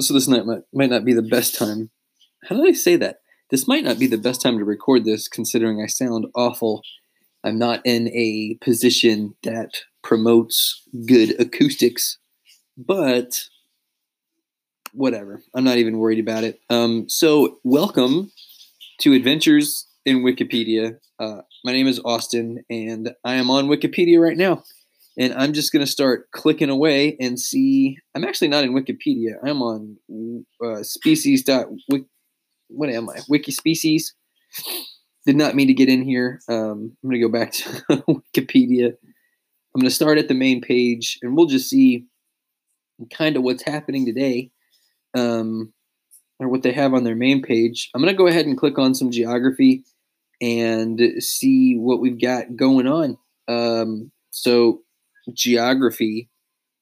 so this night might, might not be the best time. How did I say that? This might not be the best time to record this, considering I sound awful. I'm not in a position that promotes good acoustics, but whatever. I'm not even worried about it. Um, so, welcome to Adventures in Wikipedia. Uh, my name is Austin, and I am on Wikipedia right now. And I'm just going to start clicking away and see. I'm actually not in Wikipedia. I'm on uh, species. What am I? Wikispecies. Did not mean to get in here. Um, I'm going to go back to Wikipedia. I'm going to start at the main page, and we'll just see kind of what's happening today um, or what they have on their main page. I'm going to go ahead and click on some geography and see what we've got going on. Um, so, geography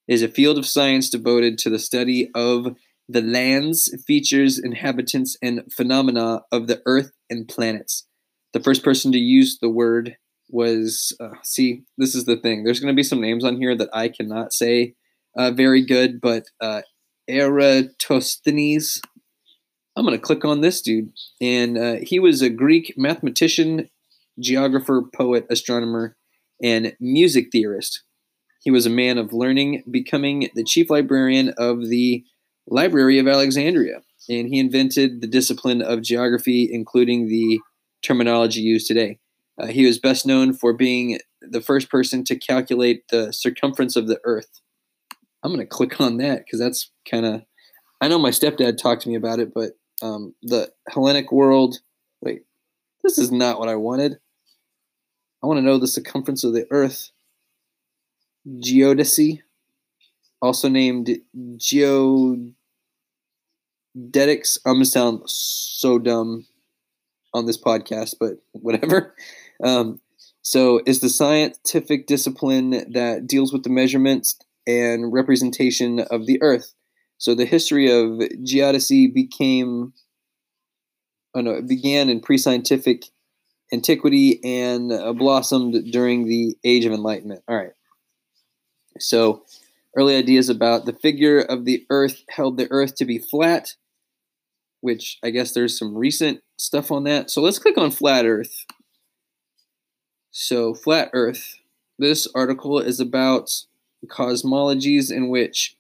is a field of science devoted to the study of the lands, features, inhabitants, and phenomena of the earth and planets. The first person to use the word was, uh, see, this is the thing. There's going to be some names on here that I cannot say uh, very good, but uh, Eratosthenes. I'm going to click on this dude. And uh, he was a Greek mathematician, geographer, poet, astronomer, and music theorist. He was a man of learning, becoming the chief librarian of the Library of Alexandria. And he invented the discipline of geography, including the terminology used today. Uh, he was best known for being the first person to calculate the circumference of the Earth. I'm going to click on that because that's kind of. I know my stepdad talked to me about it, but um, the Hellenic world. Wait, this is not what I wanted. I want to know the circumference of the Earth. Geodesy, also named geodetics. I'm gonna sound so dumb on this podcast, but whatever. Um, so, is the scientific discipline that deals with the measurements and representation of the earth. So the history of geodesy became, oh no, it began in pre-scientific antiquity and uh, blossomed during the Age of Enlightenment. All right. So early ideas about the figure of the earth held the earth to be flat, which I guess there's some recent stuff on that. So let's click on flat earth. So flat earth. This article is about cosmologies in which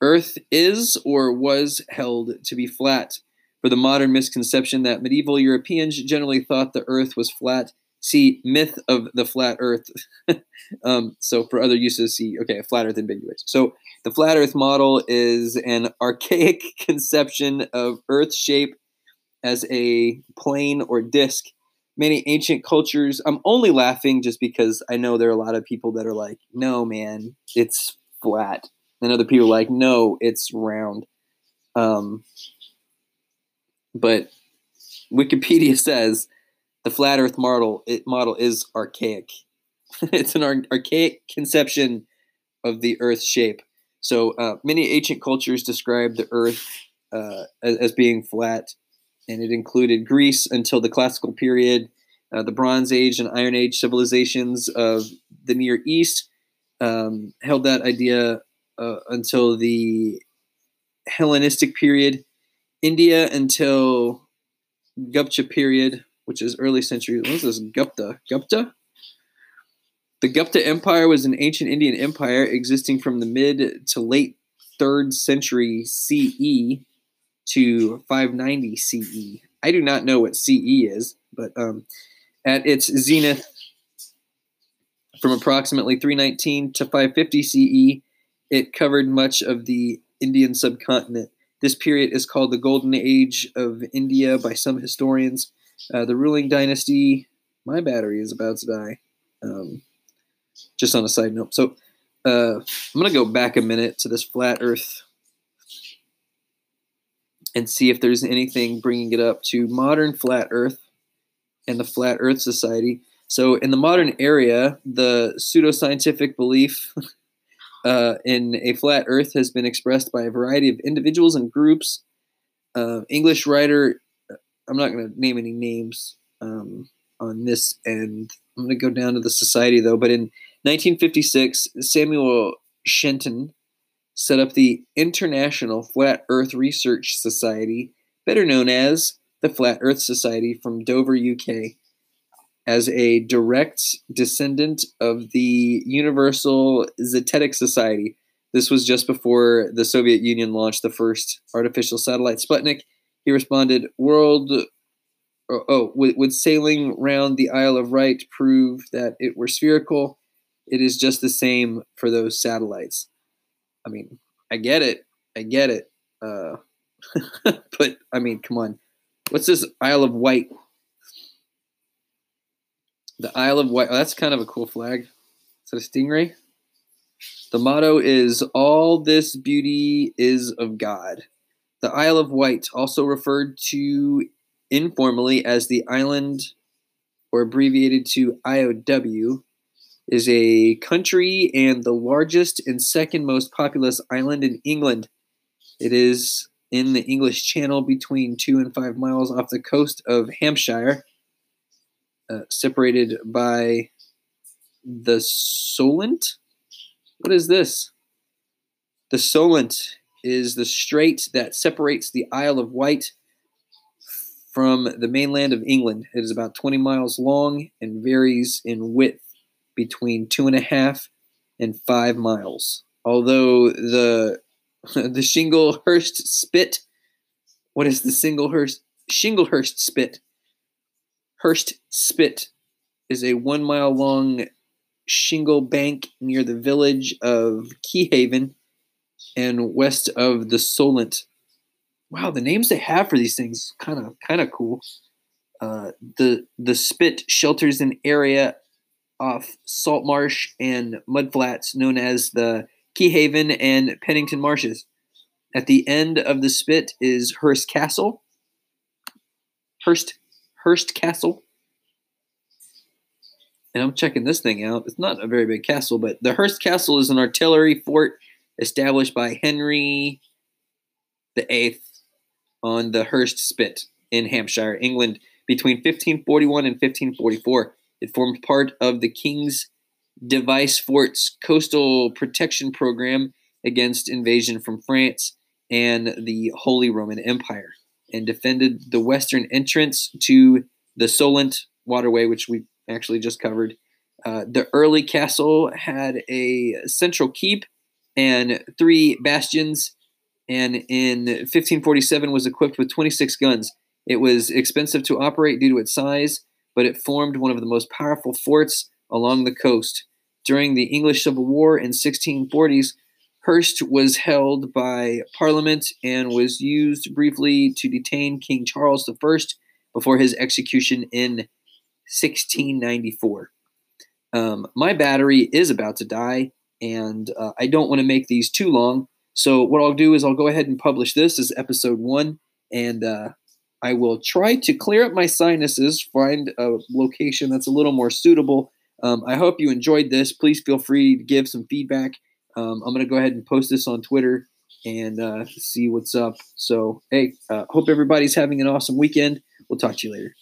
Earth is or was held to be flat. For the modern misconception that medieval Europeans generally thought the Earth was flat, see myth of the flat Earth. um, so for other uses, see okay, flat Earth ambiguous. So the flat Earth model is an archaic conception of Earth shape as a plane or disk many ancient cultures. I'm only laughing just because I know there are a lot of people that are like, no, man, it's flat. And other people like, no, it's round. Um, but Wikipedia says the flat Earth model it, model is archaic. it's an ar- archaic conception of the Earth's shape. So uh, many ancient cultures describe the Earth uh, as, as being flat and it included Greece until the classical period, uh, the Bronze Age and Iron Age civilizations of the Near East um, held that idea uh, until the Hellenistic period, India until Gupta period, which is early century. What is this? Gupta? Gupta? The Gupta Empire was an ancient Indian empire existing from the mid to late 3rd century CE to 590 CE. I do not know what CE is, but um, at its zenith, from approximately 319 to 550 CE, it covered much of the Indian subcontinent. This period is called the Golden Age of India by some historians. Uh, the ruling dynasty, my battery is about to die. Um, just on a side note. So uh, I'm going to go back a minute to this flat earth and see if there's anything bringing it up to modern flat Earth and the Flat Earth Society. So, in the modern area, the pseudoscientific belief uh, in a flat Earth has been expressed by a variety of individuals and groups. Uh, English writer, I'm not going to name any names um, on this end. I'm going to go down to the society though. But in 1956, Samuel Shenton set up the International Flat Earth Research Society, better known as the Flat Earth Society from Dover, UK, as a direct descendant of the Universal Zetetic Society. This was just before the Soviet Union launched the first artificial satellite Sputnik. He responded, World oh, oh would, would sailing round the Isle of Wight prove that it were spherical? It is just the same for those satellites. I mean, I get it. I get it. Uh, but I mean, come on. What's this Isle of Wight? The Isle of Wight. Oh, that's kind of a cool flag. Is that a stingray? The motto is All this beauty is of God. The Isle of Wight, also referred to informally as the island or abbreviated to IOW, is a country and the largest and second most populous island in England. It is in the English Channel between two and five miles off the coast of Hampshire, uh, separated by the Solent. What is this? The Solent is the strait that separates the Isle of Wight from the mainland of England. It is about 20 miles long and varies in width between two and a half and five miles. Although the the Shinglehurst Spit, what is the Singlehurst Shinglehurst Spit? Hurst Spit is a one mile long shingle bank near the village of Keyhaven and west of the Solent. Wow, the names they have for these things kind of kind of cool. Uh, the the spit shelters an area off salt marsh and mudflats known as the Keyhaven and Pennington Marshes. At the end of the spit is Hurst Castle. Hurst Hurst Castle. And I'm checking this thing out. It's not a very big castle, but the Hurst Castle is an artillery fort established by Henry VIII on the Hurst Spit in Hampshire, England, between 1541 and 1544. It formed part of the King's Device Fort's coastal protection program against invasion from France and the Holy Roman Empire and defended the western entrance to the Solent waterway, which we actually just covered. Uh, the early castle had a central keep and three bastions, and in 1547 was equipped with 26 guns. It was expensive to operate due to its size but it formed one of the most powerful forts along the coast. During the English Civil War in 1640s, Hurst was held by Parliament and was used briefly to detain King Charles I before his execution in 1694. Um, my battery is about to die, and uh, I don't want to make these too long. So, what I'll do is I'll go ahead and publish this as episode one, and uh, I will try to clear up my sinuses, find a location that's a little more suitable. Um, I hope you enjoyed this. Please feel free to give some feedback. Um, I'm going to go ahead and post this on Twitter and uh, see what's up. So, hey, uh, hope everybody's having an awesome weekend. We'll talk to you later.